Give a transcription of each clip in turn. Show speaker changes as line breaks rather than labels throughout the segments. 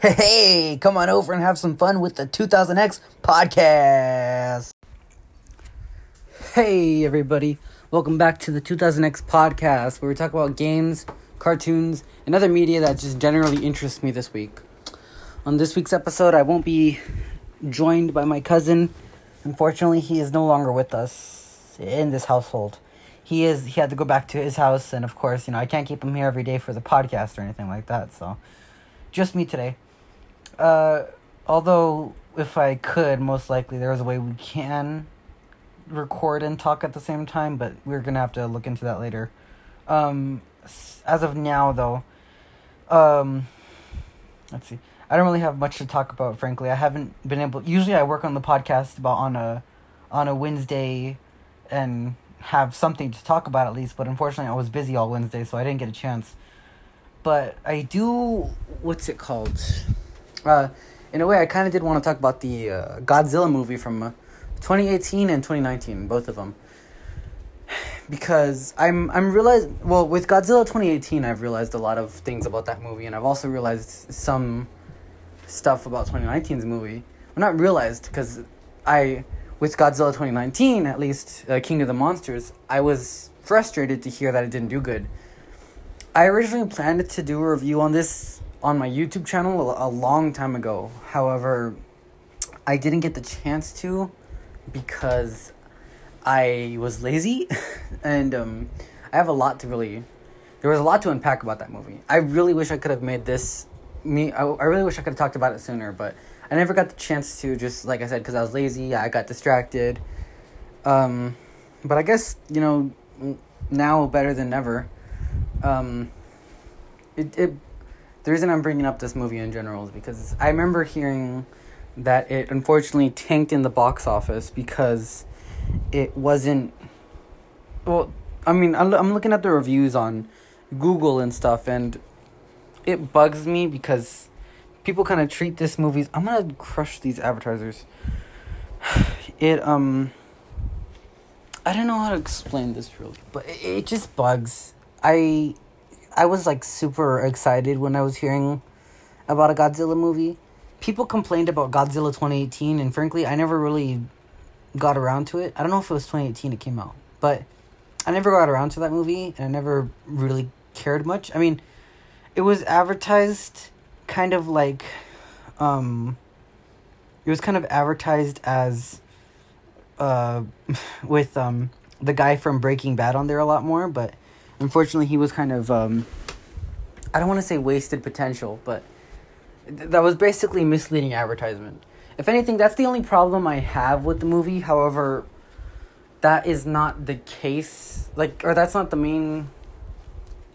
Hey, come on over and have some fun with the 2000X podcast. Hey, everybody. Welcome back to the 2000X podcast where we talk about games, cartoons, and other media that just generally interests me this week. On this week's episode, I won't be joined by my cousin. Unfortunately, he is no longer with us in this household. He is he had to go back to his house and of course, you know, I can't keep him here every day for the podcast or anything like that. So, just me today. Uh although if I could, most likely there is a way we can record and talk at the same time, but we're to have to look into that later. Um as of now though, um let's see. I don't really have much to talk about, frankly. I haven't been able. Usually, I work on the podcast about on a, on a Wednesday, and have something to talk about at least. But unfortunately, I was busy all Wednesday, so I didn't get a chance. But I do. What's it called? Uh, in a way, I kind of did want to talk about the uh, Godzilla movie from uh, 2018 and 2019, both of them. Because I'm I'm realized well with Godzilla 2018 I've realized a lot of things about that movie and I've also realized some stuff about 2019's movie. Well, not realized because I, with Godzilla 2019, at least uh, King of the Monsters, I was frustrated to hear that it didn't do good. I originally planned to do a review on this on my YouTube channel a, long time ago. However, I didn't get the chance to because I was lazy and um, I have a lot to really. There was a lot to unpack about that movie. I really wish I could have made this me I, I really wish I could have talked about it sooner, but I never got the chance to just like I said because I was lazy, I got distracted. Um, but I guess you know now better than never. Um, it it the reason I'm bringing up this movie in general is because I remember hearing that it unfortunately tanked in the box office because it wasn't well I mean I'm looking at the reviews on Google and stuff and it bugs me because people kind of treat this movies. I'm gonna crush these advertisers. It um. I don't know how to explain this really, but it, it just bugs. I, I was like super excited when I was hearing about a Godzilla movie. People complained about Godzilla 2018, and frankly, I never really got around to it. I don't know if it was 2018 it came out, but I never got around to that movie, and I never really cared much. I mean, it was advertised kind of like um it was kind of advertised as uh with um the guy from Breaking Bad on there a lot more, but unfortunately he was kind of um I don't want to say wasted potential, but th- that was basically misleading advertisement. If anything, that's the only problem I have with the movie. However, that is not the case. Like, or that's not the main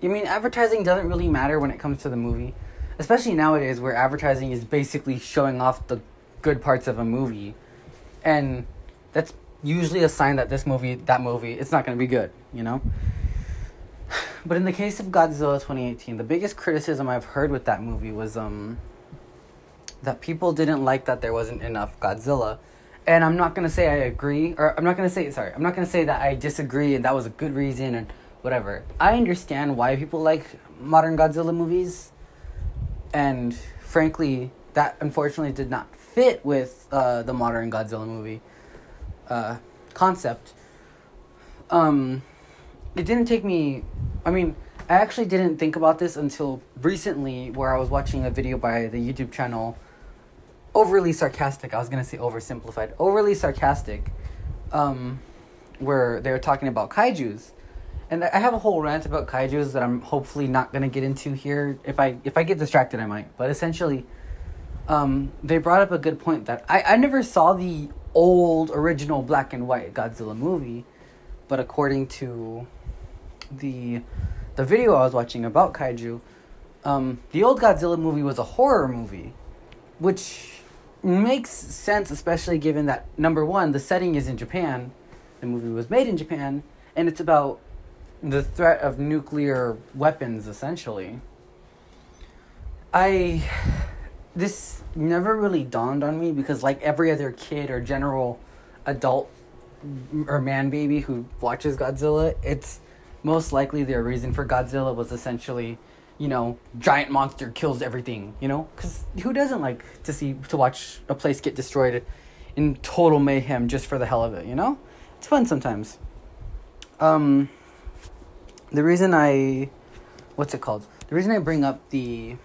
I mean, advertising doesn't really matter when it comes to the movie, especially nowadays where advertising is basically showing off the good parts of a movie, and that's usually a sign that this movie, that movie, it's not going to be good, you know. But in the case of Godzilla 2018, the biggest criticism I've heard with that movie was um that people didn't like that there wasn't enough Godzilla. And I'm not going to say I agree or I'm not going to say sorry, I'm not going to say that I disagree and that was a good reason and whatever. I understand why people like modern Godzilla movies, and frankly, that unfortunately did not fit with uh, the modern Godzilla movie uh, concept. Um, it didn't take me. I mean, I actually didn't think about this until recently, where I was watching a video by the YouTube channel. Overly sarcastic. I was gonna say oversimplified. Overly sarcastic. Um, where they were talking about kaiju's and I have a whole rant about kaiju's that I'm hopefully not gonna get into here. If I if I get distracted, I might. But essentially, um, they brought up a good point that I I never saw the old original black and white Godzilla movie, but according to the the video I was watching about kaiju, um, the old Godzilla movie was a horror movie, which makes sense, especially given that number one, the setting is in Japan, the movie was made in Japan, and it's about the threat of nuclear weapons essentially. I this never really dawned on me because like every other kid or general adult or man baby who watches godzilla it's most likely their reason for godzilla was essentially you know, giant monster kills everything, you know? Cuz who doesn't like to see to watch a place get destroyed in total mayhem just for the hell of it, you know? It's fun sometimes. Um the reason I what's it called? The reason I bring up the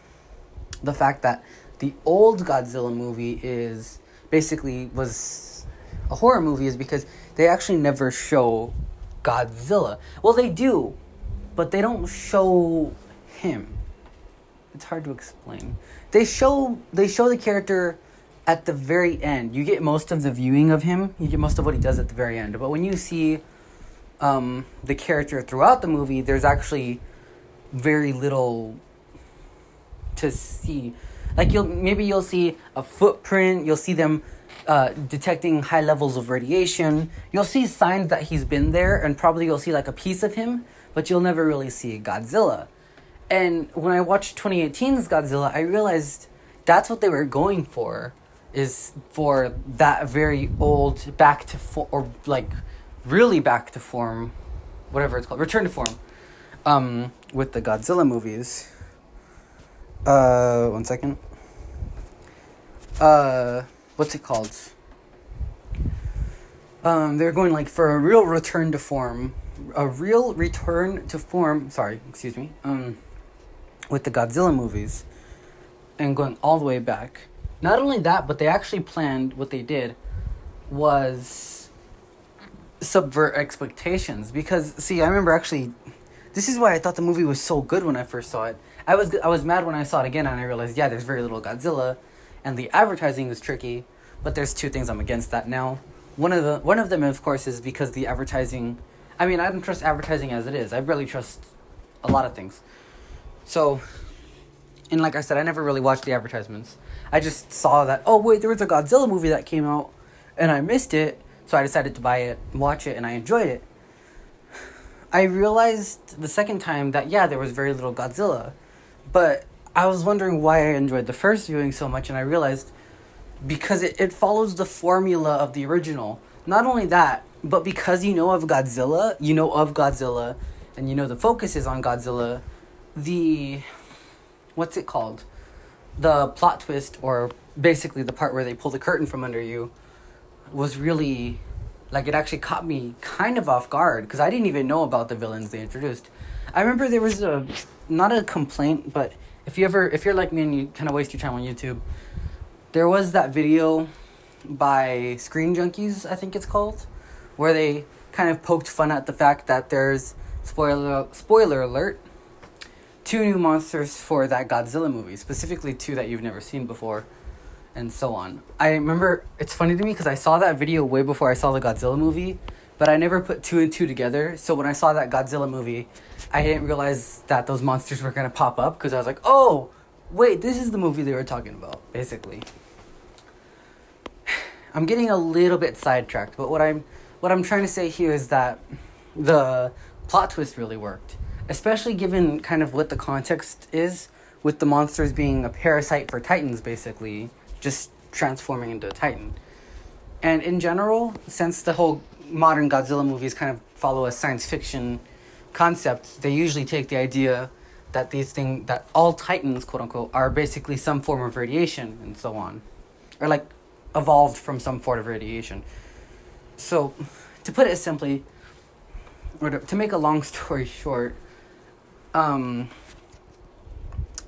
the fact that the old Godzilla movie is basically was a horror movie is because they actually never show Godzilla. Well, they do, but they don't show him. It's hard to explain. They show they show the character at the very end. You get most of the viewing of him. You get most of what he does at the very end. But when you see um, the character throughout the movie, there's actually very little to see. Like you'll maybe you'll see a footprint. You'll see them uh, detecting high levels of radiation. You'll see signs that he's been there, and probably you'll see like a piece of him, but you'll never really see Godzilla. And when I watched 2018's Godzilla, I realized that's what they were going for, is for that very old back to form or like really back to form, whatever it's called, return to form, um, with the Godzilla movies. Uh, one second. Uh, what's it called? Um, they're going like for a real return to form, a real return to form. Sorry, excuse me. Um, with the Godzilla movies, and going all the way back. Not only that, but they actually planned what they did was subvert expectations because see, I remember actually this is why I thought the movie was so good when I first saw it. I was I was mad when I saw it again and I realized yeah, there's very little Godzilla, and the advertising is tricky. But there's two things I'm against that now. One of the one of them, of course, is because the advertising. I mean, I don't trust advertising as it is. I really trust a lot of things. So, and like I said, I never really watched the advertisements. I just saw that oh wait, there was a Godzilla movie that came out, and I missed it. So I decided to buy it, watch it, and I enjoyed it. I realized the second time that yeah, there was very little Godzilla, but I was wondering why I enjoyed the first viewing so much, and I realized because it, it follows the formula of the original. Not only that, but because you know of Godzilla, you know of Godzilla, and you know the focus is on Godzilla, the what's it called? The plot twist, or basically the part where they pull the curtain from under you, was really like it actually caught me kind of off guard because I didn't even know about the villains they introduced. I remember there was a not a complaint, but if you ever if you're like me and you kind of waste your time on YouTube, there was that video by Screen Junkies, I think it's called, where they kind of poked fun at the fact that there's spoiler spoiler alert two new monsters for that Godzilla movie, specifically two that you've never seen before and so on. I remember it's funny to me because I saw that video way before I saw the Godzilla movie, but I never put two and two together. So when I saw that Godzilla movie, I didn't realize that those monsters were gonna pop up because I was like, oh, wait, this is the movie they were talking about, basically. I'm getting a little bit sidetracked, but what I'm what I'm trying to say here is that the plot twist really worked, especially given kind of what the context is with the monsters being a parasite for titans basically just transforming into a Titan. And in general, since the whole modern Godzilla movies kind of follow a science fiction concept, they usually take the idea that these things that all Titans, quote unquote, are basically some form of radiation and so on, or like evolved from some form of radiation. So, to put it simply, or to, to make a long story short, um,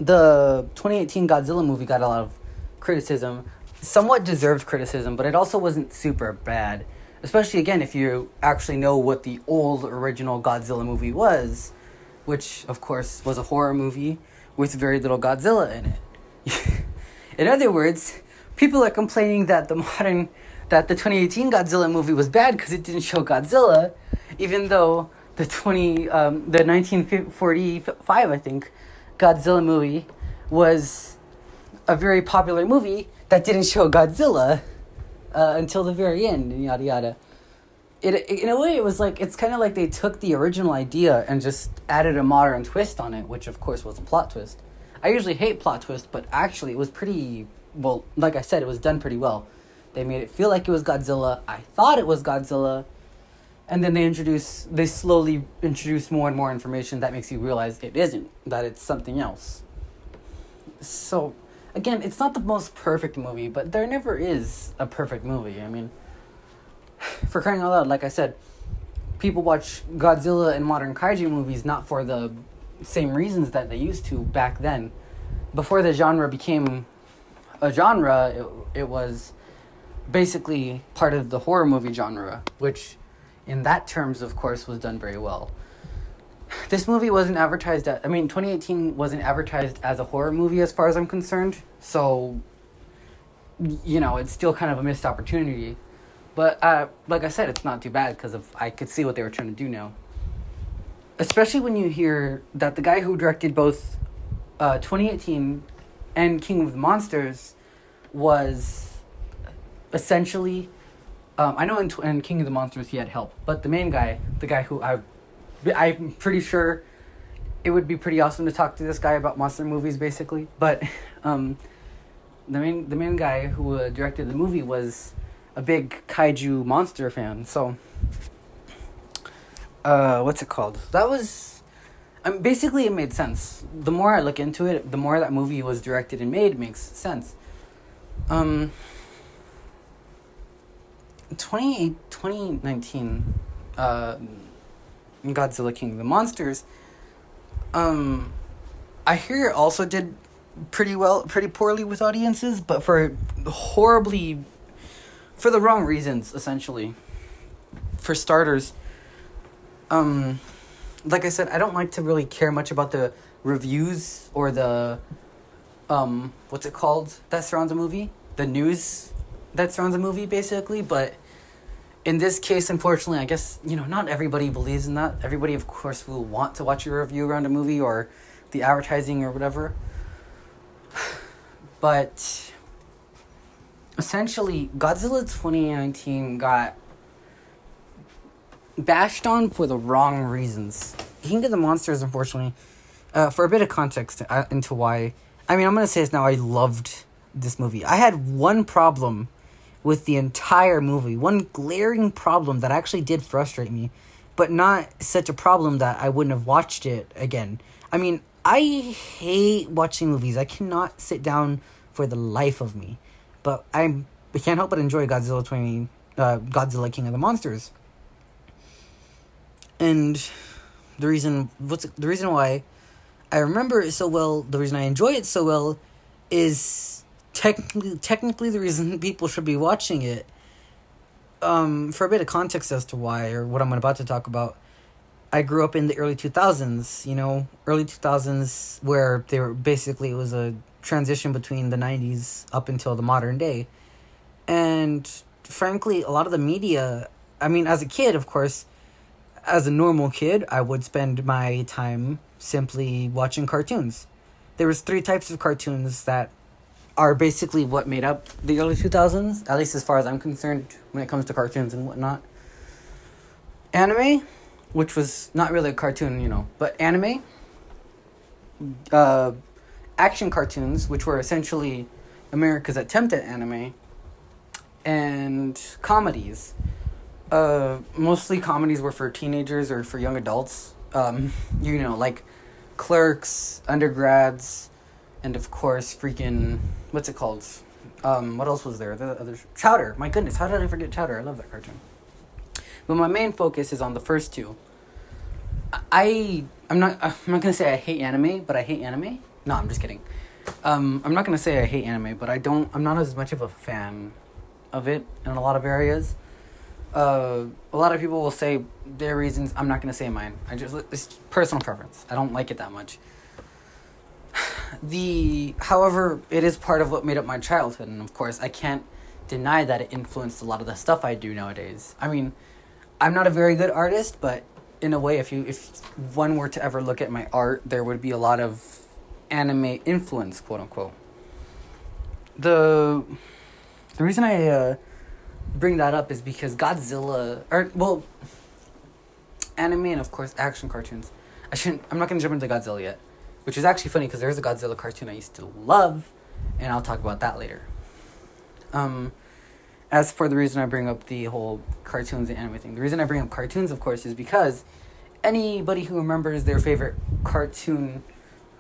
the 2018 Godzilla movie got a lot of criticism, somewhat deserved criticism, but it also wasn't super bad. Especially again, if you actually know what the old original Godzilla movie was, which of course was a horror movie with very little Godzilla in it. in other words, people are complaining that the modern that the 2018 Godzilla movie was bad because it didn't show Godzilla, even though the 20 um, the 1945 I think Godzilla movie was a very popular movie that didn't show Godzilla uh, until the very end, and yada yada. It, in a way, it was like it's kind of like they took the original idea and just added a modern twist on it, which of course was a plot twist. I usually hate plot twists, but actually, it was pretty well. Like I said, it was done pretty well. They made it feel like it was Godzilla. I thought it was Godzilla, and then they introduce they slowly introduce more and more information that makes you realize it isn't that it's something else so again it's not the most perfect movie but there never is a perfect movie i mean for crying out loud like i said people watch godzilla and modern kaiju movies not for the same reasons that they used to back then before the genre became a genre it, it was basically part of the horror movie genre which in that terms, of course, was done very well. This movie wasn't advertised at, I mean, 2018 wasn't advertised as a horror movie as far as I'm concerned, so, you know, it's still kind of a missed opportunity. But, uh, like I said, it's not too bad because I could see what they were trying to do now. Especially when you hear that the guy who directed both uh, 2018 and King of the Monsters was essentially um, I know in, in King of the Monsters he had help, but the main guy, the guy who I, I'm pretty sure, it would be pretty awesome to talk to this guy about monster movies, basically. But, um, the main the main guy who uh, directed the movie was a big kaiju monster fan. So, uh, what's it called? That was, I mean, basically it made sense. The more I look into it, the more that movie was directed and made makes sense. Um 20, 2019 uh, Godzilla King of the Monsters, um, I hear it also did pretty well, pretty poorly with audiences, but for horribly, for the wrong reasons, essentially. For starters, um, like I said, I don't like to really care much about the reviews or the, um, what's it called that surrounds a movie? The news that surrounds a movie, basically, but in this case, unfortunately, I guess, you know, not everybody believes in that. Everybody, of course, will want to watch a review around a movie or the advertising or whatever. But essentially, Godzilla 2019 got bashed on for the wrong reasons. King of the Monsters, unfortunately, uh, for a bit of context uh, into why. I mean, I'm going to say this now. I loved this movie. I had one problem with the entire movie. One glaring problem that actually did frustrate me, but not such a problem that I wouldn't have watched it again. I mean, I hate watching movies. I cannot sit down for the life of me. But I can't help but enjoy Godzilla 20, uh, Godzilla King of the Monsters. And the reason what's the reason why I remember it so well, the reason I enjoy it so well is technically technically the reason people should be watching it um for a bit of context as to why or what I'm about to talk about I grew up in the early 2000s you know? Early 2000s where they were basically it was a transition between the 90s up until the modern day. And frankly a lot of the media I mean as a kid of course as a normal kid I would spend my time simply watching cartoons. There was three types of cartoons that are basically what made up the early 2000s, at least as far as I'm concerned when it comes to cartoons and whatnot. Anime, which was not really a cartoon, you know, but anime, uh, action cartoons, which were essentially America's attempt at anime, and comedies. Uh, mostly comedies were for teenagers or for young adults. Um, you know, like clerks, undergrads, and of course, freaking what's it called? Um, what else was there? The other Chowder. My goodness, how did I forget Chowder? I love that cartoon. But my main focus is on the first two. I I'm not I'm not gonna say I hate anime, but I hate anime. No, I'm just kidding. Um, I'm not gonna say I hate anime, but I don't. I'm not as much of a fan of it in a lot of areas. Uh, a lot of people will say their reasons. I'm not gonna say mine. I just it's personal preference. I don't like it that much the however it is part of what made up my childhood and of course i can't deny that it influenced a lot of the stuff i do nowadays. I mean i'm not a very good artist but in a way if you if one were to ever look at my art there would be a lot of anime influence quote unquote. The the reason i uh, bring that up is because godzilla or well anime and of course action cartoons. I shouldn't i'm not going to jump into godzilla yet which is actually funny because there's a Godzilla cartoon I used to love, and I'll talk about that later. Um, as for the reason I bring up the whole cartoons and anime thing, the reason I bring up cartoons, of course, is because anybody who remembers their favorite cartoon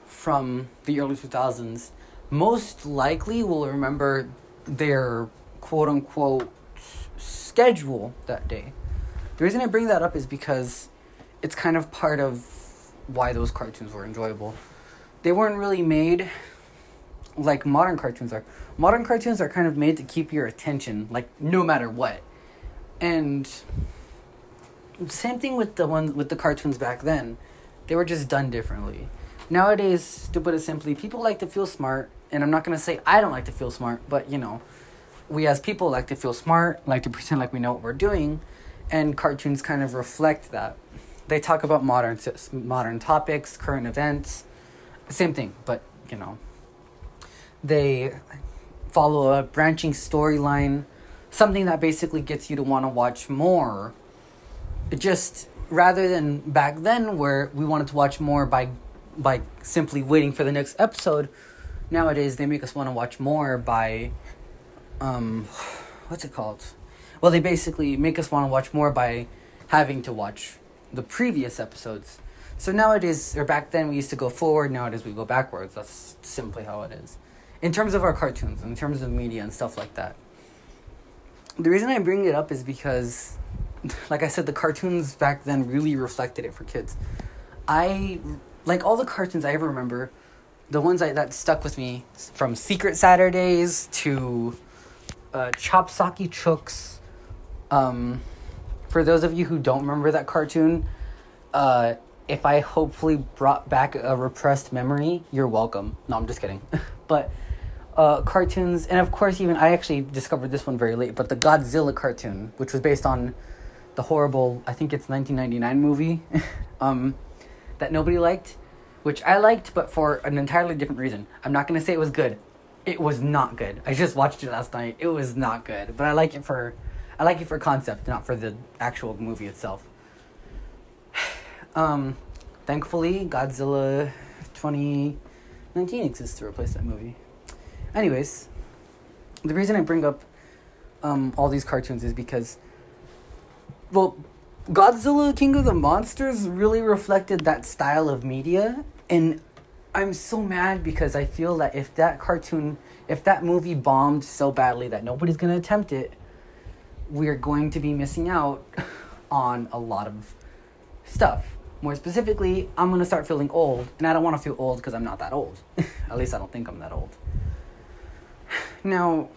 from the early 2000s most likely will remember their quote unquote schedule that day. The reason I bring that up is because it's kind of part of why those cartoons were enjoyable. They weren't really made like modern cartoons are. Modern cartoons are kind of made to keep your attention, like no matter what. And same thing with the ones with the cartoons back then. They were just done differently. Nowadays, to put it simply, people like to feel smart, and I'm not gonna say I don't like to feel smart, but you know, we as people like to feel smart, like to pretend like we know what we're doing, and cartoons kind of reflect that. They talk about modern modern topics, current events, same thing, but you know, they follow a branching storyline, something that basically gets you to want to watch more. Just rather than back then where we wanted to watch more by by simply waiting for the next episode, nowadays they make us want to watch more by um what's it called? Well, they basically make us want to watch more by having to watch the previous episodes. So nowadays, or back then, we used to go forward. Nowadays, we go backwards. That's simply how it is in terms of our cartoons, in terms of media and stuff like that. The reason I bring it up is because, like I said, the cartoons back then really reflected it for kids. I like all the cartoons I ever remember, the ones I, that stuck with me from Secret Saturdays to uh, Chop Socky Chooks. Um, for those of you who don't remember that cartoon, uh, if I hopefully brought back a repressed memory, you're welcome. No, I'm just kidding. but uh, cartoons, and of course, even I actually discovered this one very late, but the Godzilla cartoon, which was based on the horrible, I think it's 1999 movie, um, that nobody liked, which I liked, but for an entirely different reason. I'm not gonna say it was good. It was not good. I just watched it last night. It was not good, but I like it for, I like it for concept, not for the actual movie itself. Um, thankfully, Godzilla 2019 exists to replace that movie. Anyways, the reason I bring up um, all these cartoons is because, well, Godzilla King of the Monsters really reflected that style of media. And I'm so mad because I feel that if that cartoon, if that movie bombed so badly that nobody's to attempt it, we're going to be missing out on a lot of stuff. More specifically, I'm to start feeling old. And I don't want to feel old because I'm not that old. At least I don't think I'm that old. Now,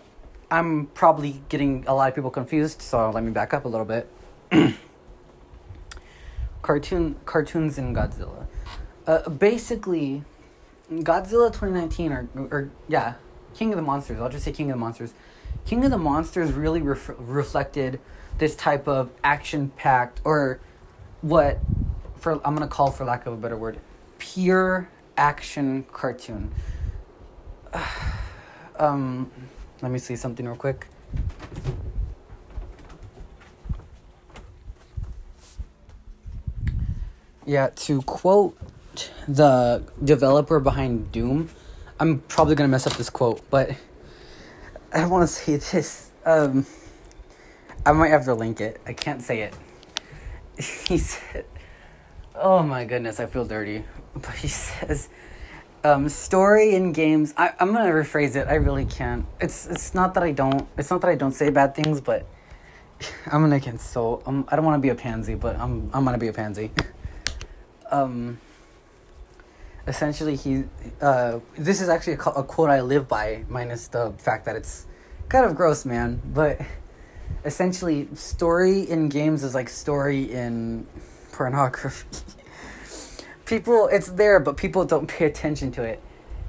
I'm probably getting a lot of people confused, so let me back up a little bit. Cartoon cartoons in Godzilla. Uh, basically, Godzilla 2019 or or yeah, King of the Monsters. I'll just say King of the Monsters. King of the Monsters really ref- reflected this type of action-packed or what for I'm to call for lack of a better word, pure action cartoon. um, let me see something real quick. Yeah, to quote the developer behind Doom, I'm probably gonna mess up this quote, but I want to say this. Um, I might have to link it. I can't say it. He said, "Oh my goodness, I feel dirty," but he says um, story in games. I, I'm gonna rephrase it. I really can't. It's it's not that I don't. It's not that I don't say bad things, but I'm gonna so. Um, I don't want to be a pansy, but I'm I'm gonna be a pansy. um. Essentially, he. Uh, this is actually a, a quote I live by, minus the fact that it's kind of gross, man. But essentially, story in games is like story in pornography. people it's there but people don't pay attention to it.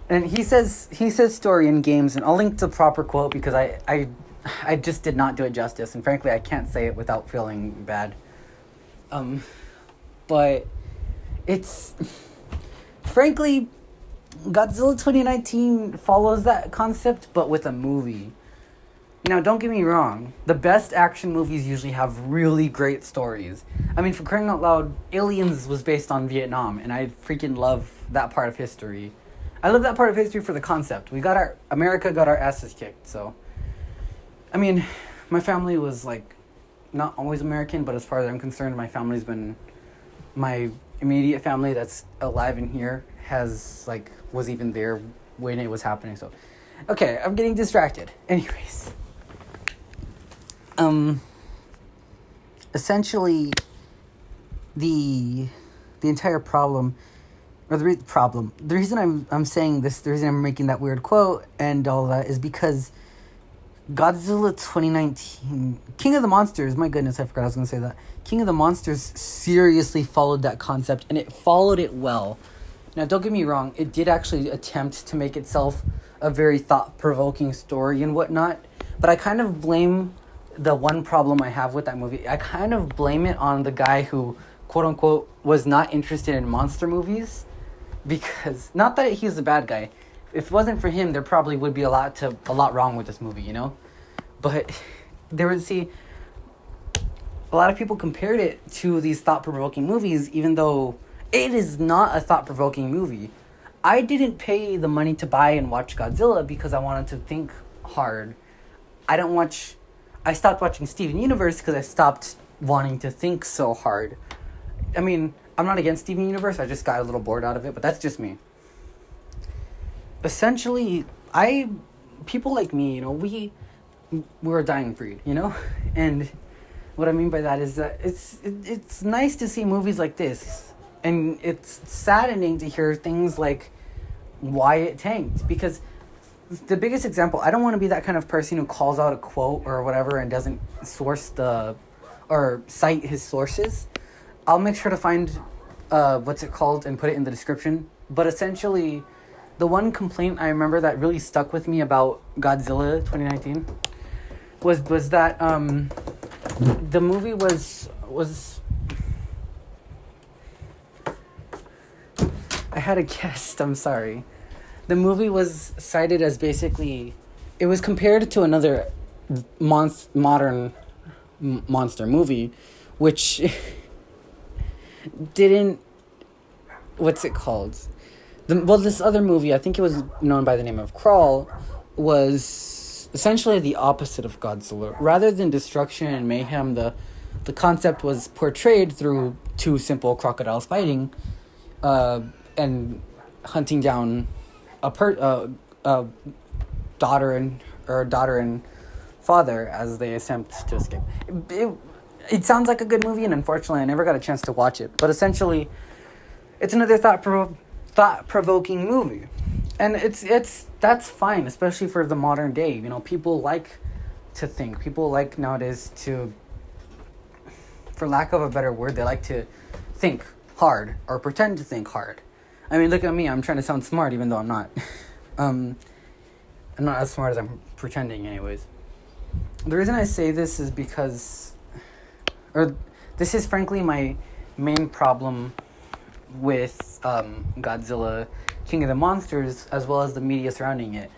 And he says he says story in games and i'll link the proper quote because i i i just did not do it justice and frankly i can't say it without feeling bad. Um but it's frankly godzilla 2019 follows that concept but with a movie now, don't get me wrong. The best action movies usually have really great stories. I mean, for crying out loud, Aliens was based on Vietnam, and I freaking love that part of history. I love that part of history for the concept. We got our America got our asses kicked, so. I mean, my family was like not always American, but as far as I'm concerned, my family's been my immediate family that's alive in here has like was even there when it was happening. So, okay, I'm getting distracted. Anyways, um, essentially, the the entire problem or the re- problem the reason i'm i'm saying this the reason i'm making that weird quote and all that is because godzilla 2019 king of the monsters my goodness i forgot i was going to say that. King of the monsters seriously followed that concept and it followed it well. Now don't get me wrong it did actually attempt to make itself a very thought-provoking story and whatnot but i kind of blame the one problem i have with that movie i kind of blame it on the guy who quote unquote was not interested in monster movies because not that he's a bad guy. If it wasn't for him, there probably would be a lot to a lot wrong with this movie, you know. But there would see a lot of people compared it to these thought provoking movies, even though it is not a thought provoking movie. I didn't pay the money to buy and watch Godzilla because I wanted to think hard. I don't watch. I stopped watching Steven Universe because I stopped wanting to think so hard. I mean, I'm not against Steven Universe. I just got a little bored out of it, but that's just me. Essentially, I people like me, you know, we we're a dying breed, you know, and what I mean by that is that it's it, it's nice to see movies like this, and it's saddening to hear things like why it tanked because the biggest example i don't want to be that kind of person who calls out a quote or whatever and doesn't source the or cite his sources I'll make sure to find uh, what's it called and put it in the description. But essentially, the one complaint I remember that really stuck with me about Godzilla 2019 was was that um, the movie was was. I had a guest. I'm sorry. The movie was cited as basically, it was compared to another monst- modern m- monster movie, which didn't what's it called? The, well, this other movie, I think it was known by the name of Crawl, was essentially the opposite of Godzilla. Rather than destruction and mayhem, the the concept was portrayed through two simple crocodiles fighting, uh, and hunting down a per a daughter and or daughter and father as they attempt to escape. It, it, it sounds like a good movie, and unfortunately, I never got a chance to watch it. But essentially, it's another thought provo- thought provoking movie, and it's it's that's fine, especially for the modern day. You know, people like to think. People like nowadays to, for lack of a better word, they like to think hard or pretend to think hard. I mean, look at me. I'm trying to sound smart, even though I'm not. um, I'm not as smart as I'm pretending, anyways. The reason I say this is because or this is frankly my main problem with um, Godzilla, King of the Monsters, as well as the media surrounding it.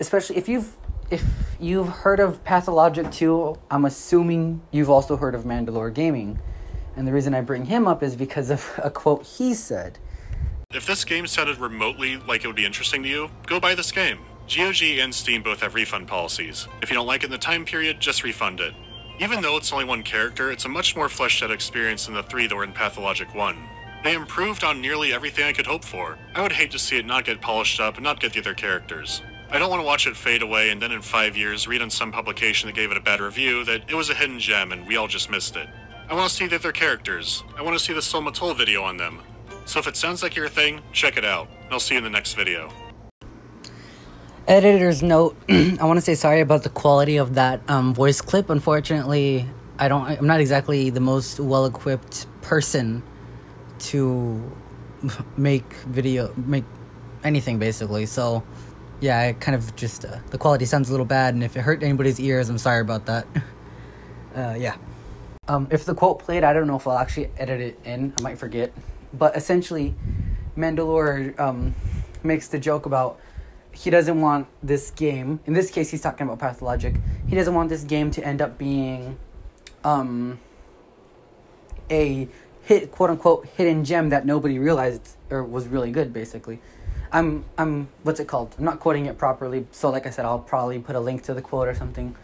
Especially if you've if you've heard of Pathologic 2, I'm assuming you've also heard of Mandalore Gaming. And the reason I bring him up is because of a quote he said.
If this game sounded remotely like it would be interesting to you, go buy this game. GOG and Steam both have refund policies. If you don't like it in the time period, just refund it. Even though it's only one character, it's a much more fleshed out experience than the three that were in Pathologic 1. They improved on nearly everything I could hope for. I would hate to see it not get polished up and not get the other characters. I don't want to watch it fade away and then in five years read on some publication that gave it a bad review that it was a hidden gem and we all just missed it. I want to see the other characters. I want to see the Matol video on them. So if it sounds like your thing, check it out. I'll see you in the next video.
Editor's note: I want to say sorry about the quality of that um, voice clip. Unfortunately, I don't. I'm not exactly the most well-equipped person to make video, make anything basically. So, yeah, I kind of just uh, the quality sounds a little bad, and if it hurt anybody's ears, I'm sorry about that. uh, yeah. Um, if the quote played, I don't know if I'll actually edit it in. I might forget. But essentially, Mandalore um, makes the joke about he doesn't want this game. In this case, he's talking about Pathologic. He doesn't want this game to end up being um, a hit, quote unquote, hidden gem that nobody realized or was really good. Basically, I'm I'm what's it called? I'm not quoting it properly. So, like I said, I'll probably put a link to the quote or something.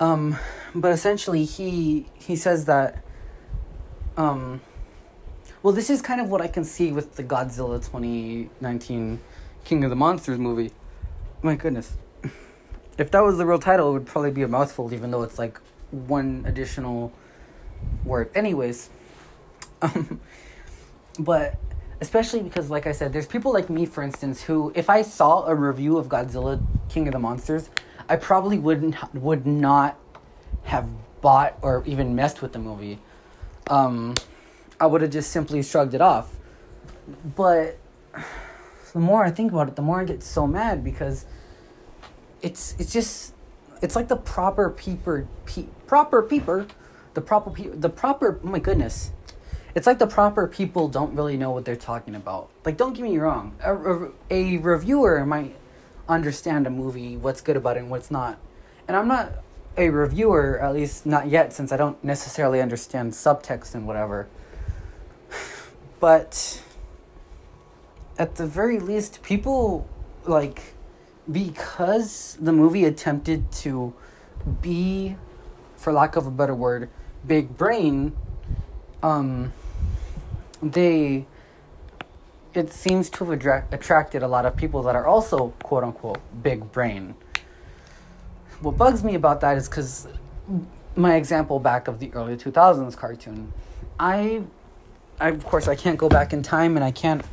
Um, but essentially, he he says that. Um, well, this is kind of what I can see with the Godzilla 2019 King of the Monsters movie. My goodness. If that was the real title, it would probably be a mouthful, even though it's like one additional word. Anyways, um, but especially because, like I said, there's people like me, for instance, who, if I saw a review of Godzilla King of the Monsters, I probably wouldn't would not have bought or even messed with the movie. Um, I would have just simply shrugged it off. But the more I think about it, the more I get so mad because it's it's just it's like the proper peeper pe- proper peeper, the proper pe- the proper oh my goodness. It's like the proper people don't really know what they're talking about. Like, don't get me wrong. A, a, a reviewer might understand a movie, what's good about it and what's not. And I'm not a reviewer, at least not yet, since I don't necessarily understand subtext and whatever. But at the very least, people like because the movie attempted to be, for lack of a better word, big brain. Um, they it seems to have attract, attracted a lot of people that are also quote unquote big brain. What bugs me about that is because my example back of the early 2000s cartoon, I, I of course I can't go back in time and I can't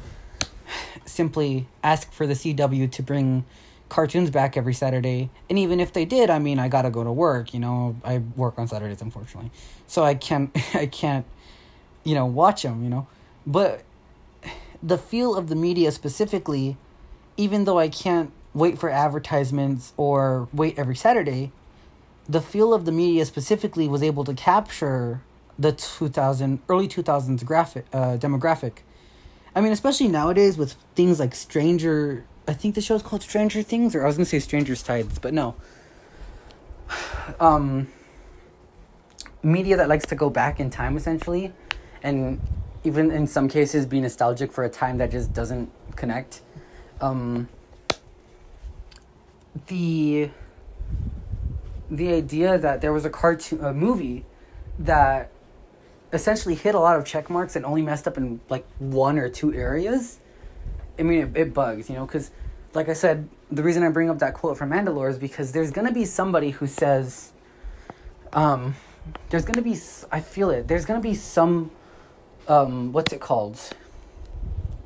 simply ask for the CW to bring cartoons back every Saturday. And even if they did, I mean, I gotta go to work. You know, I work on Saturdays, unfortunately, so I can't, I can't, you know, watch them. You know, but the feel of the media specifically, even though I can't wait for advertisements or wait every Saturday, the feel of the media specifically was able to capture the 2000 early 2000s graphic uh, demographic. I mean, especially nowadays with things like Stranger, I think the show's called Stranger Things or I was to say Stranger's Tides, but no. Um media that likes to go back in time essentially and even in some cases be nostalgic for a time that just doesn't connect. Um, the the idea that there was a cartoon a movie that essentially hit a lot of check marks and only messed up in like one or two areas. I mean, it, it bugs, you know, because like I said, the reason I bring up that quote from Mandalore is because there's gonna be somebody who says, um, there's gonna be I feel it. There's gonna be some um, what's it called?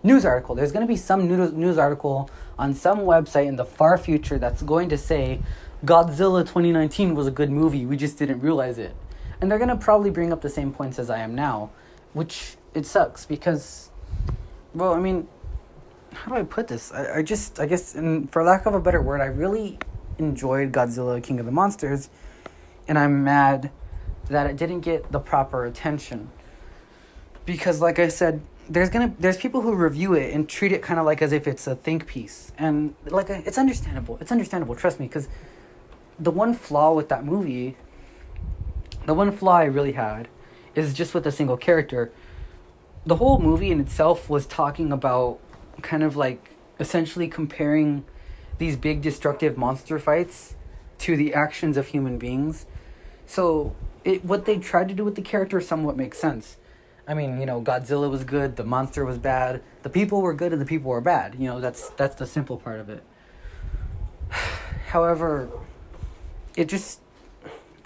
News article. There's going to be some news article on some website in the far future that's going to say Godzilla 2019 was a good movie. We just didn't realize it. And they're to probably bring up the same points as I am now, which it sucks because, well, I mean, how do I put this? I, I just, I guess, for lack of a better word, I really enjoyed Godzilla King of the Monsters, and I'm mad that it didn't get the proper attention because like I said, there's gonna there's people who review it and treat it kind of like as if it's a think piece, and like it's understandable. It's understandable. Trust me, because the one flaw with that movie, the one flaw I really had, is just with a single character. The whole movie in itself was talking about kind of like essentially comparing these big destructive monster fights to the actions of human beings. So it what they tried to do with the character somewhat makes sense I mean, you know, Godzilla was good, the monster was bad, the people were good, and the people were bad. You know, that's that's the simple part of it. However, it just,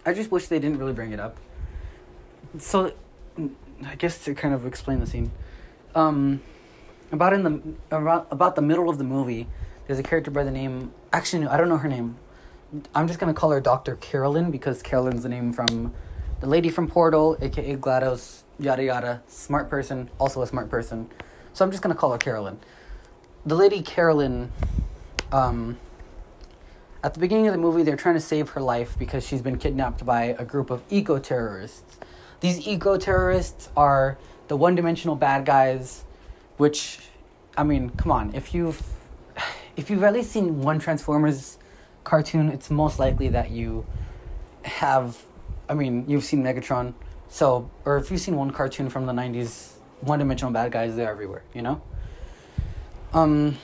I just wish they didn't really bring it up. So, I guess to kind of explain the scene, um, about in the about about the middle of the movie, there's a character by the name. Actually, no, I don't know her name. I'm just gonna call her Doctor Carolyn because Carolyn's the name from the lady from Portal, aka GLaDOS yada yada, smart person, also a smart person. So I'm just gonna call her Carolyn. The lady Carolyn, um, at the beginning of the movie, they're trying to save her life because she's been kidnapped by a group of eco terrorists. These eco terrorists are the one dimensional bad guys, which, I mean, come on, if you've if you've at least seen one Transformers cartoon, it's most likely that you have. I mean, you've seen Megatron so, or if you've seen one cartoon from the 90s, one dimensional bad guys, they're everywhere, you know? Um,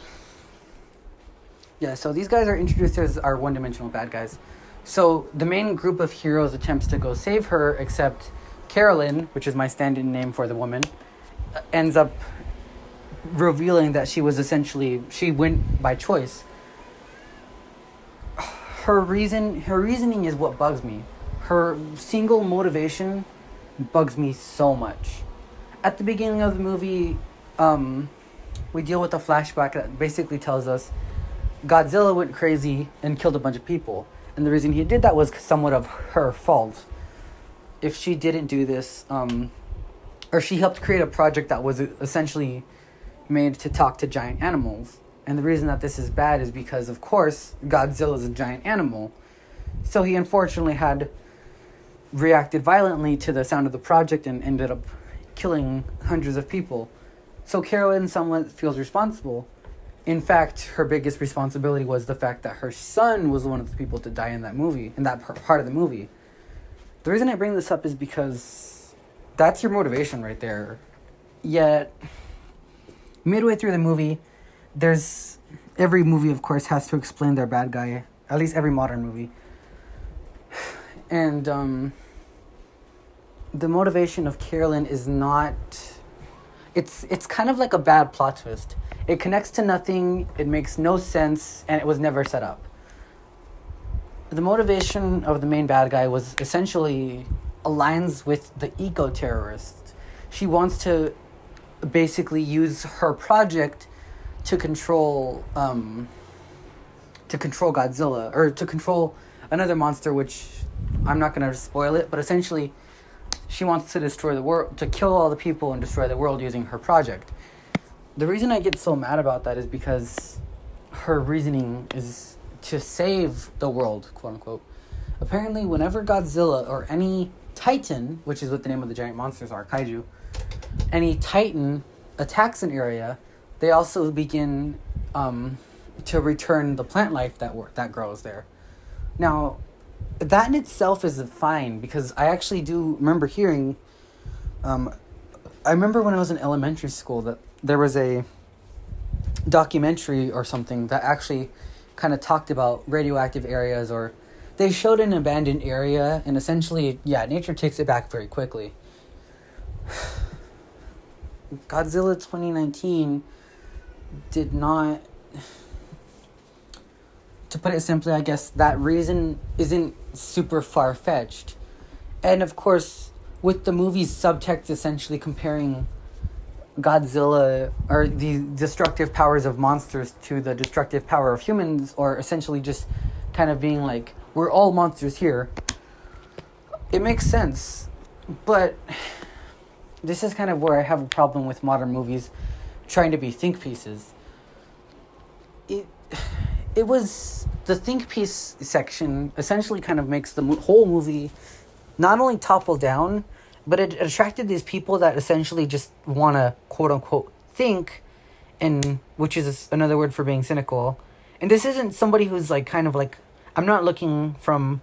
yeah, so these guys are introduced as our one dimensional bad guys. So the main group of heroes attempts to go save her, except Carolyn, which is my stand-in name for the woman, uh, ends up revealing that she was essentially she went by choice. Her reason, her reasoning is what bugs me. Her single motivation bugs me so much. At the beginning of the movie, um, we deal with a flashback that basically tells us Godzilla went crazy and killed a bunch of people. And the reason he did that was somewhat of her fault. If she didn't do this, um, or she helped create a project that was essentially made to talk to giant animals. And the reason that this is bad is because, of course, Godzilla is a giant animal. So he unfortunately had reacted violently to the sound of the project and ended up killing hundreds of people. So Carolyn somewhat feels responsible. In fact, her biggest responsibility was the fact that her son was one of the people to die in that movie, in that part of the movie. The reason I bring this up is because that's your motivation right there. Yet, midway through the movie, there's every movie, of course, has to explain their bad guy. At least every modern movie. And um, the motivation of Carolyn is not. It's it's kind of like a bad plot twist. It connects to nothing. It makes no sense, and it was never set up. The motivation of the main bad guy was essentially aligns with the eco terrorist. She wants to basically use her project to control um, to control Godzilla or to control another monster, which I'm not gonna spoil it, but essentially, she wants to destroy the world, to kill all the people and destroy the world using her project. The reason I get so mad about that is because her reasoning is to save the world, quote unquote. Apparently, whenever Godzilla or any Titan, which is what the name of the giant monsters are, kaiju, any Titan attacks an area, they also begin um, to return the plant life that wor- that grows there. Now, that in itself is fine because I actually do remember hearing. Um, I remember when I was in elementary school that there was a documentary or something that actually kind of talked about radioactive areas or they showed an abandoned area and essentially yeah nature takes it back very quickly godzilla 2019 did not to put it simply i guess that reason isn't super far-fetched and of course with the movie's subtext essentially comparing Godzilla or the destructive powers of monsters to the destructive power of humans, or essentially just kind of being like, we're all monsters here. It makes sense, but this is kind of where I have a problem with modern movies trying to be think pieces. It it was the think piece section essentially kind of makes the mo- whole movie not only topple down but it attracted these people that essentially just want to quote unquote think and which is another word for being cynical. And this isn't somebody who's like kind of like i'm not looking from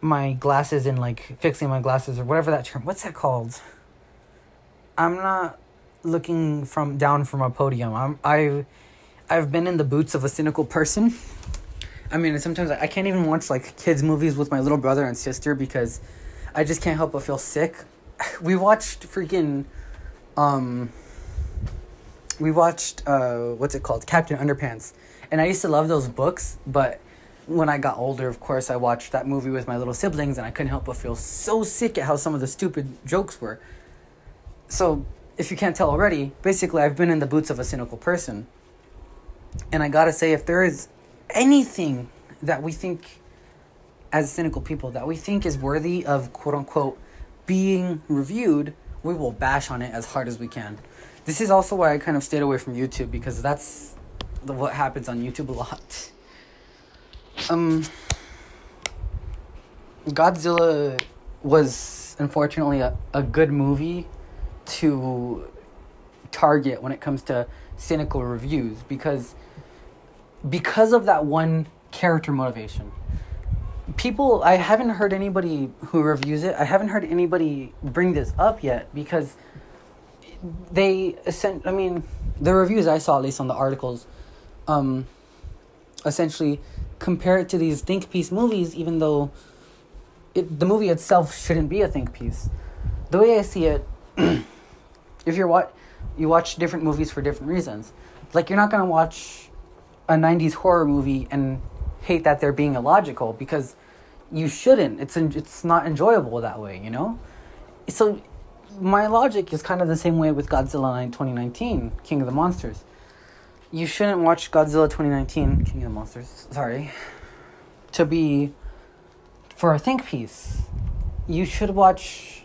my glasses and like fixing my glasses or whatever that term what's that called? I'm not looking from down from a podium. I'm i've i've been in the boots of a cynical person. I mean sometimes i can't even watch like kids movies with my little brother and sister because i just can't help but feel sick. We watched freaking um we watched uh what's it called? Captain underpants. And i used to love those books but when i got older of course i watched that movie with my little siblings and i couldn't help but feel so sick at how some of the stupid jokes were. So if you can't tell already basically i've been in the boots of a cynical person and i gotta say if there is anything that we think as cynical people that we think is worthy of quote unquote being reviewed, we will bash on it as hard as we can. This is also why I kind of stayed away from YouTube because that's what happens on YouTube a lot. Um, Godzilla was unfortunately a, a good movie to target when it comes to cynical reviews because because of that one character motivation people i haven't heard anybody who reviews it i haven't heard anybody bring this up yet because they i mean the reviews i saw at least on the articles um essentially compare it to these think piece movies, even though it, the movie itself shouldn't be a think piece. The way I see it, if you're what you watch different movies for different reasons. Like you're not gonna watch a '90s horror movie and hate that they're being illogical because you shouldn't. It's it's not enjoyable that way, you know. So my logic is kind of the same way with Godzilla 2019, King of the Monsters. You shouldn't watch Godzilla 2019, King of the Monsters. Sorry, to be for a think piece. You should watch.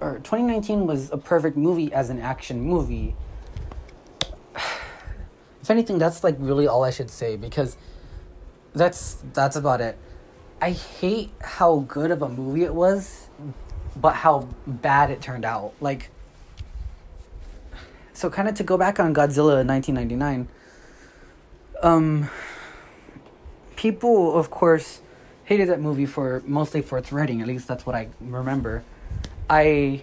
Or 2019 was a perfect movie as an action movie. If anything, that's like really all I should say because that's that's about it. I hate how good of a movie it was, but how bad it turned out. Like, so kind of to go back on Godzilla in 1999, um, people, of course, hated that movie for mostly for its writing. At least that's what I remember. I,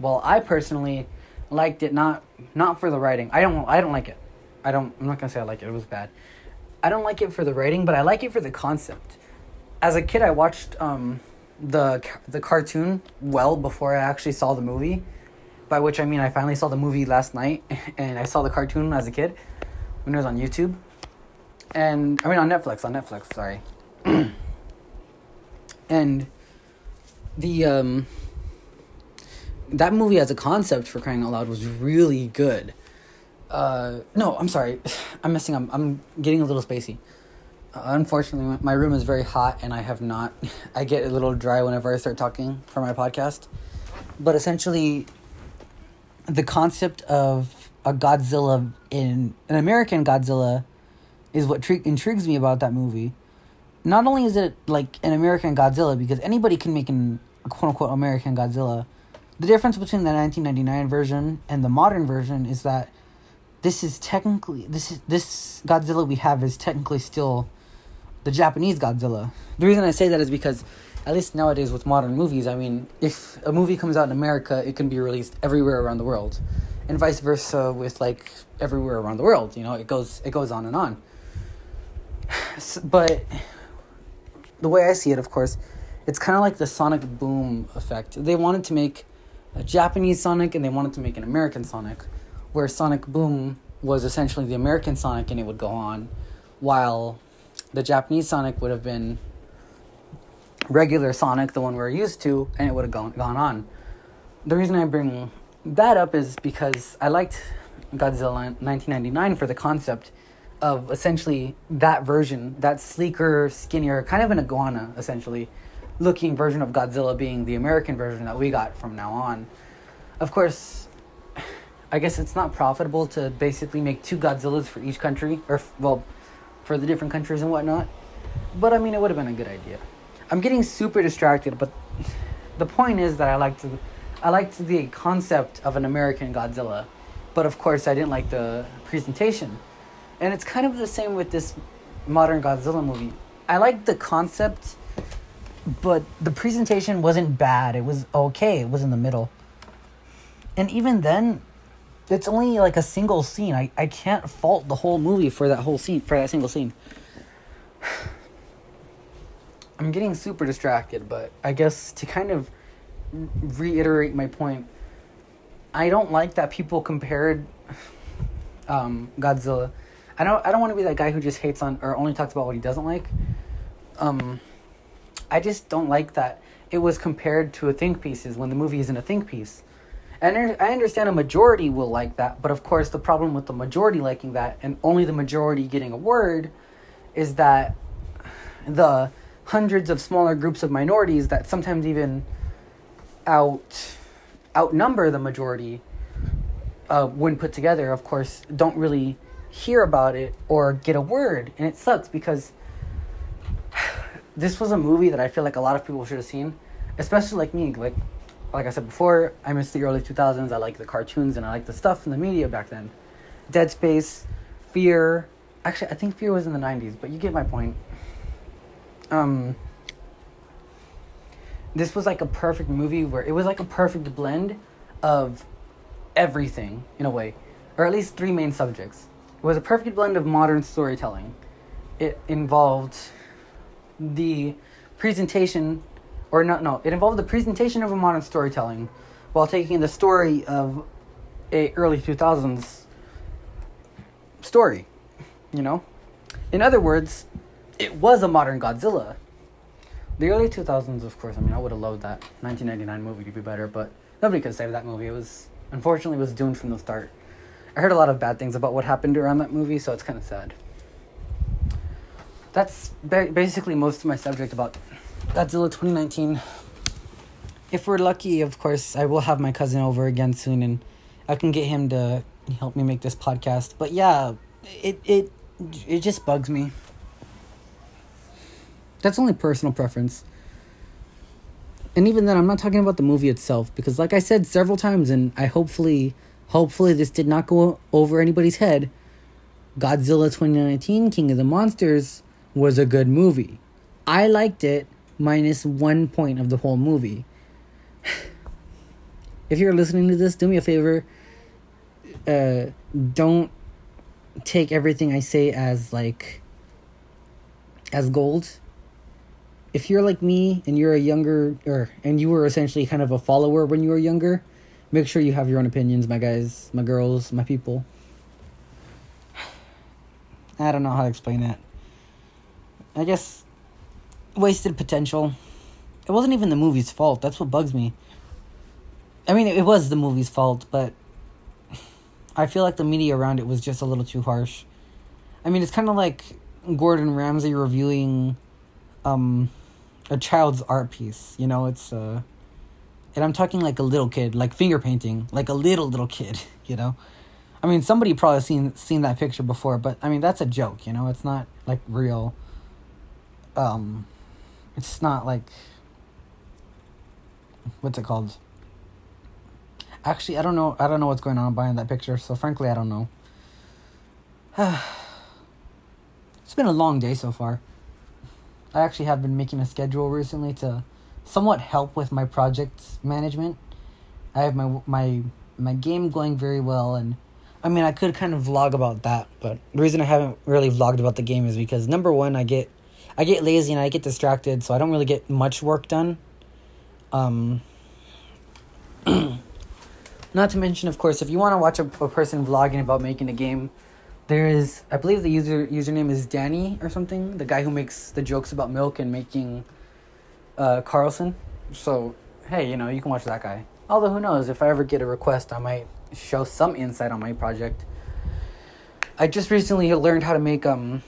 well, I personally liked it not not for the writing. I don't I don't like it. I don't. I'm not gonna say I like it. It was bad. I don't like it for the writing, but I like it for the concept. As a kid, I watched um, the the cartoon well before I actually saw the movie. By which I mean I finally saw the movie last night, and I saw the cartoon as a kid when it was on YouTube, and I mean on Netflix. On Netflix, sorry. and the um, that movie as a concept for crying out loud was really good. Uh, no, I'm sorry, I'm messing up. I'm getting a little spacey. Uh, unfortunately, my room is very hot, and I have not. I get a little dry whenever I start talking for my podcast. But essentially, the concept of a Godzilla in an American Godzilla is what tri- intrigues me about that movie. Not only is it like an American Godzilla, because anybody can make an quote unquote American Godzilla. The difference between the 1999 version and the modern version is that this is technically this is this Godzilla we have is technically still the Japanese Godzilla. The reason I say that is because at least nowadays with modern movies, I mean, if a movie comes out in America, it can be released everywhere around the world. And vice versa with like everywhere around the world, you know, it goes it goes on and on. but the way I see it, of course, it's kind of like the Sonic Boom effect. They wanted to make a Japanese Sonic and they wanted to make an American Sonic where Sonic Boom was essentially the American Sonic and it would go on, while the Japanese Sonic would have been regular Sonic, the one we're used to, and it would have gone, gone on. The reason I bring that up is because I liked Godzilla 1999 for the concept of essentially that version, that sleeker, skinnier, kind of an iguana, essentially, looking version of Godzilla being the American version that we got from now on. Of course, I guess it's not profitable to basically make two Godzillas for each country, or well, for the different countries and whatnot. But I mean, it would have been a good idea. I'm getting super distracted, but the point is that I liked I liked the concept of an American Godzilla, but of course I didn't like the presentation, and it's kind of the same with this modern Godzilla movie. I liked the concept, but the presentation wasn't bad. It was okay. It was in the middle. And even then, it's only like a single scene. I, I can't fault the whole movie for that whole scene, for that single scene. I'm getting super distracted, but I guess to kind of reiterate my point, I don't like that people compared um, Godzilla. I don't I don't want to be that guy who just hates on or only talks about what he doesn't like. Um, I just don't like that it was compared to a think pieces when the movie isn't a think piece. And I understand a majority will like that, but of course, the problem with the majority liking that and only the majority getting a word is that the hundreds of smaller groups of minorities that sometimes even out outnumber the majority uh, when put together, of course, don't really hear about it or get a word, and it sucks because this was a movie that I feel like a lot of people should have seen, especially like me, like like I said before, I miss the early 2000s. I like the cartoons and I like the stuff in the media back then. Dead Space, Fear. Actually, I think Fear was in the 90s, but you get my point. Um, this was like a perfect movie where it was like a perfect blend of everything in a way, or at least three main subjects. It was a perfect blend of modern storytelling. It involved the presentation, or no, no, it involved the presentation of a modern storytelling, while taking the story of a early two thousands story. You know, in other words, it was a modern Godzilla. The early two thousands, of course. I mean, I would have loved that nineteen ninety nine movie to be better, but nobody could save that movie. It was unfortunately was doomed from the start. I heard a lot of bad things about what happened around that movie, so it's kind of sad. That's ba- basically most of my subject about Godzilla 2019. If we're lucky, of course, I will have my cousin over again soon, and I can get him to help me make this podcast. But yeah, it it it just bugs me. That's only personal preference. And even then, I'm not talking about the movie itself because, like I said several times, and I hopefully, hopefully, this did not go over anybody's head. Godzilla 2019, King of the Monsters, was a good movie. I liked it, minus one point of the whole movie. if you're listening to this, do me a favor. Uh, don't take everything I say as like as gold. If you're like me and you're a younger or and you were essentially kind of a follower when you were younger, make sure you have your own opinions, my guys, my girls, my people. I don't know how to explain that. I guess wasted potential. It wasn't even the movie's fault. That's what bugs me. I mean, it was the movie's fault, but I feel like the media around it was just a little too harsh. I mean, it's kind of like Gordon Ramsay reviewing um a child's art piece, you know, it's uh and I'm talking like a little kid, like finger painting, like a little little kid, you know. I mean, somebody probably seen seen that picture before, but I mean, that's a joke, you know. It's not like real um it's not like what's it called? Actually i don't know i don't know what's going on behind that picture so frankly i don't know. It's been a long day so far. I actually have been making a schedule recently to somewhat help with my project management. I have my my my game going very well and i mean i could kind of vlog about that but the reason i haven't really vlogged about the game is because number one i get I get lazy and I get distracted, so I don't really get much work done. Um, not to mention, of course, if you want to watch a, a person vlogging about making a game, there is, I believe the user username is Dani or something, the guy who makes the jokes about milk and making uh, Karlson. So, hey, you know, you can watch that guy. Although, who knows, if I ever get a request, I might show some insight on my project. I just recently learned how to make um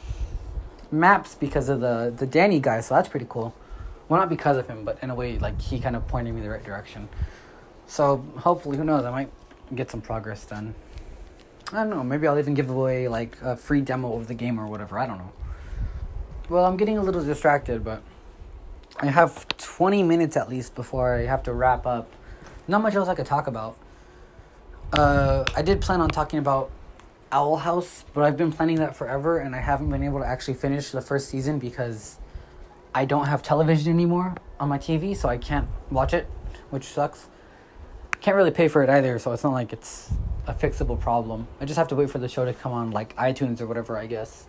maps because of the the Dani guy, so that's pretty cool. Well, not because of him, but in a way, like he kind of pointed me the right direction. So hopefully, who knows? I might get some progress done. I don't know. Maybe I'll even give away like a free demo of the game or whatever. I don't know. Well, I'm getting a little distracted, but I have 20 minutes at least before I have to wrap up. Not much else I could talk about. Uh, I did plan on talking about Owl House, but I've been planning that forever, and I haven't been able to actually finish the first season because I don't have television anymore on my TV, so I can't watch it, which sucks. Can't really pay for it either, so it's not like it's a fixable problem. I just have to wait for the show to come on like iTunes or whatever, I guess.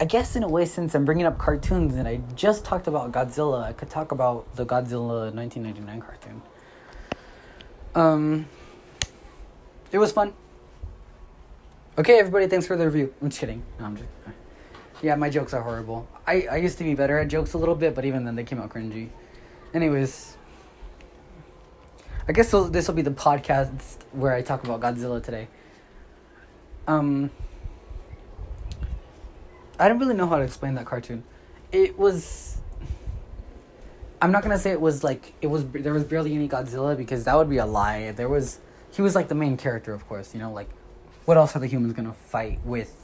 I guess in a way, since I'm bringing up cartoons and I just talked about Godzilla, I could talk about the Godzilla 1999 cartoon. Um, it was fun. Okay, everybody, thanks for the review. I'm just kidding. No, I'm just. Yeah, my jokes are horrible. I, I used to be better at jokes a little bit, but even then they came out cringy. Anyways, I guess this will be the podcast where I talk about Godzilla today. Um, I don't really know how to explain that cartoon. It was. I'm not gonna say it was like it was. There was barely any Godzilla because that would be a lie. There was. He was like the main character, of course. You know, like what else are the humans gonna fight with?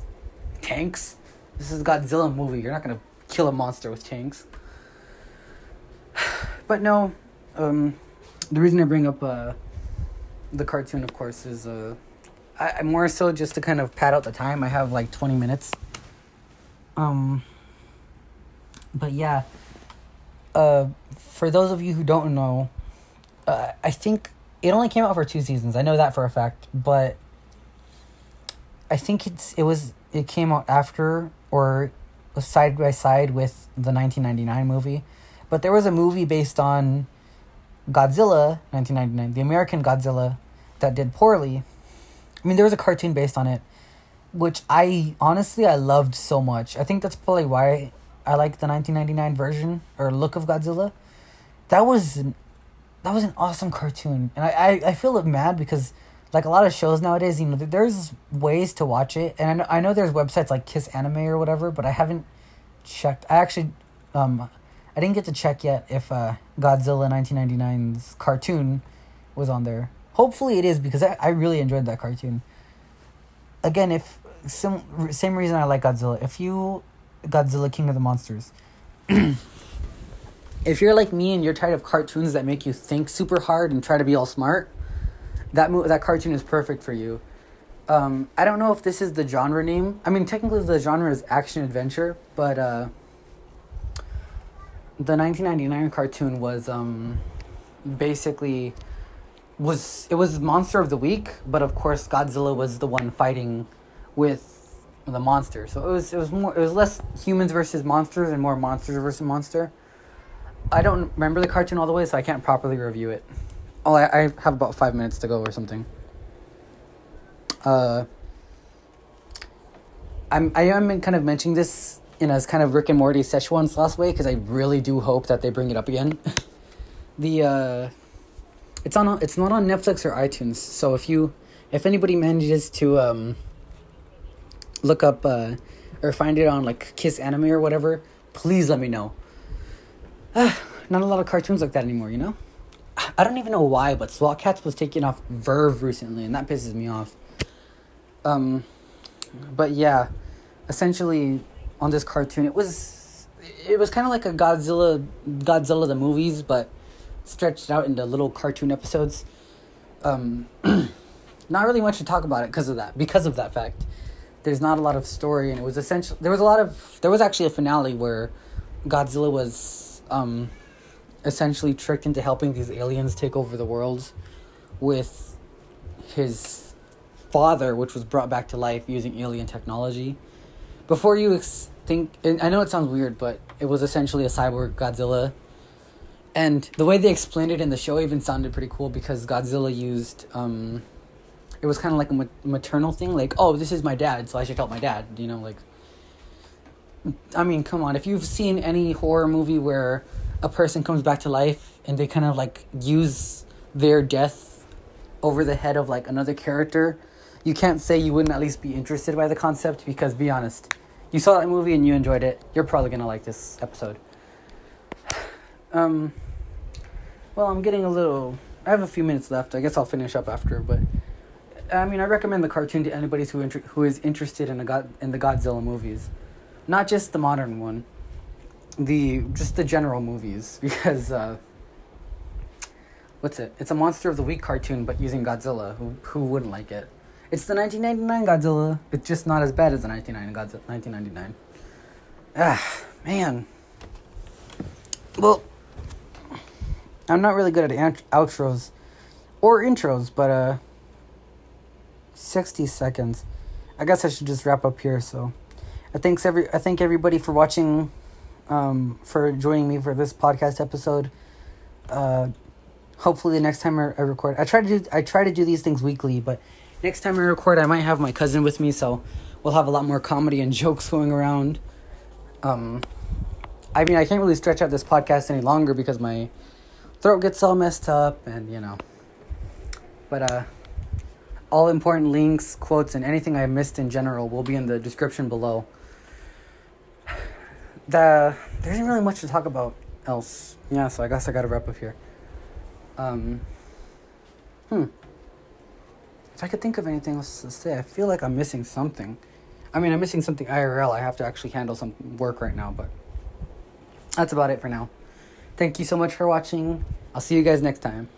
Tanks? This is Godzilla movie. You're not gonna kill a monster with tanks. But no, um, the reason I bring up uh, the cartoon, of course, is uh, I, I more so just to kind of pad out the time. I have like twenty minutes. Um, but yeah, uh, for those of you who don't know, uh, I think it only came out for two seasons. I know that for a fact, but I think it's it was it came out after or was side by side with the 1999 movie, but there was a movie based on Godzilla 1999, the American Godzilla, that did poorly. I mean, there was a cartoon based on it, which I honestly I loved so much. I think that's probably why I like the 1999 version or look of Godzilla. That was that was an awesome cartoon, and I I, I feel mad because like a lot of shows nowadays, you know, there's ways to watch it, and I know, I know there's websites like Kiss Anime or whatever, but I haven't checked. I actually, um, I didn't get to check yet if uh, Godzilla 1999's cartoon was on there. Hopefully it is because I, I really enjoyed that cartoon. Again, if some same reason I like Godzilla. If you Godzilla King of the Monsters. if you're like me and you're tired of cartoons that make you think super hard and try to be all smart, that mo- that cartoon is perfect for you. Um, I don't know if this is the genre name. I mean, technically the genre is action adventure, but uh, the 1999 cartoon was um, basically was it was monster of the week, but of course Godzilla was the one fighting with the monster. So it was it was more it was less humans versus monsters and more monsters versus monster. I don't remember the cartoon all the way, so I can't properly review it. Oh, I, I have about five minutes to go or something. Uh, I'm I am kind of mentioning this in as kind of Rick and Morty Szechuan sauce way because I really do hope that they bring it up again. the uh, it's on it's not on Netflix or iTunes, so if you if anybody manages to um look up uh, or find it on like Kiss Anime or whatever, please let me know. Ah, not a lot of cartoons like that anymore, you know. I don't even know why, but SWAT Kats was taken off Verve recently, and that pisses me off. Um, but yeah, essentially on this cartoon, it was it was kind of like a Godzilla Godzilla the movies, but stretched out into little cartoon episodes. Um, not really much to talk about it because of that. Because of that fact, there's not a lot of story, and it was essentially there was a lot of there was actually a finale where Godzilla was um essentially tricked into helping these aliens take over the world with his father, which was brought back to life using alien technology. Before you ex- think, I know it sounds weird, but it was essentially a cyborg Godzilla. And the way they explained it in the show even sounded pretty cool because Godzilla used, um, it was kind of like a ma- maternal thing, like, oh, this is my dad, so I should help my dad, you know, like. I mean, come on, if you've seen any horror movie where a person comes back to life and they kind of like use their death over the head of like another character, you can't say you wouldn't at least be interested by the concept because be honest, you saw that movie and you enjoyed it. You're probably gonna like this episode. Um, well, I'm getting a little. I have a few minutes left. I guess I'll finish up after, but I mean, I recommend the cartoon to anybody who inter- who is interested in the God in the Godzilla movies, not just the modern one the just the general movies because uh, what's it? It's a Monster of the Week cartoon, but using Godzilla. Who who wouldn't like it? It's the 1999 Godzilla. It's just not as bad as the 1999 Godzilla, 1999. Ah, man. Well, I'm not really good at outros or intros, but uh, 60 seconds. I guess I should just wrap up here. So, I thanks every I thank everybody for watching um, for joining me for this podcast episode. Uh, hopefully, the next time I, I record, I try to do I try to do these things weekly, but next time I record, I might have my cousin with me, so we'll have a lot more comedy and jokes going around. Um, I mean, I can't really stretch out this podcast any longer because my throat gets all messed up, and you know. But uh, all important links, quotes, and anything I missed in general will be in the description below the there isn't really much to talk about else. Yeah, so I guess I gotta wrap up here. Um, hmm. If I could think of anything else to say, I feel like I'm missing something. I mean, I'm missing something IRL. I have to actually handle some work right now, but that's about it for now. Thank you so much for watching. I'll see you guys next time.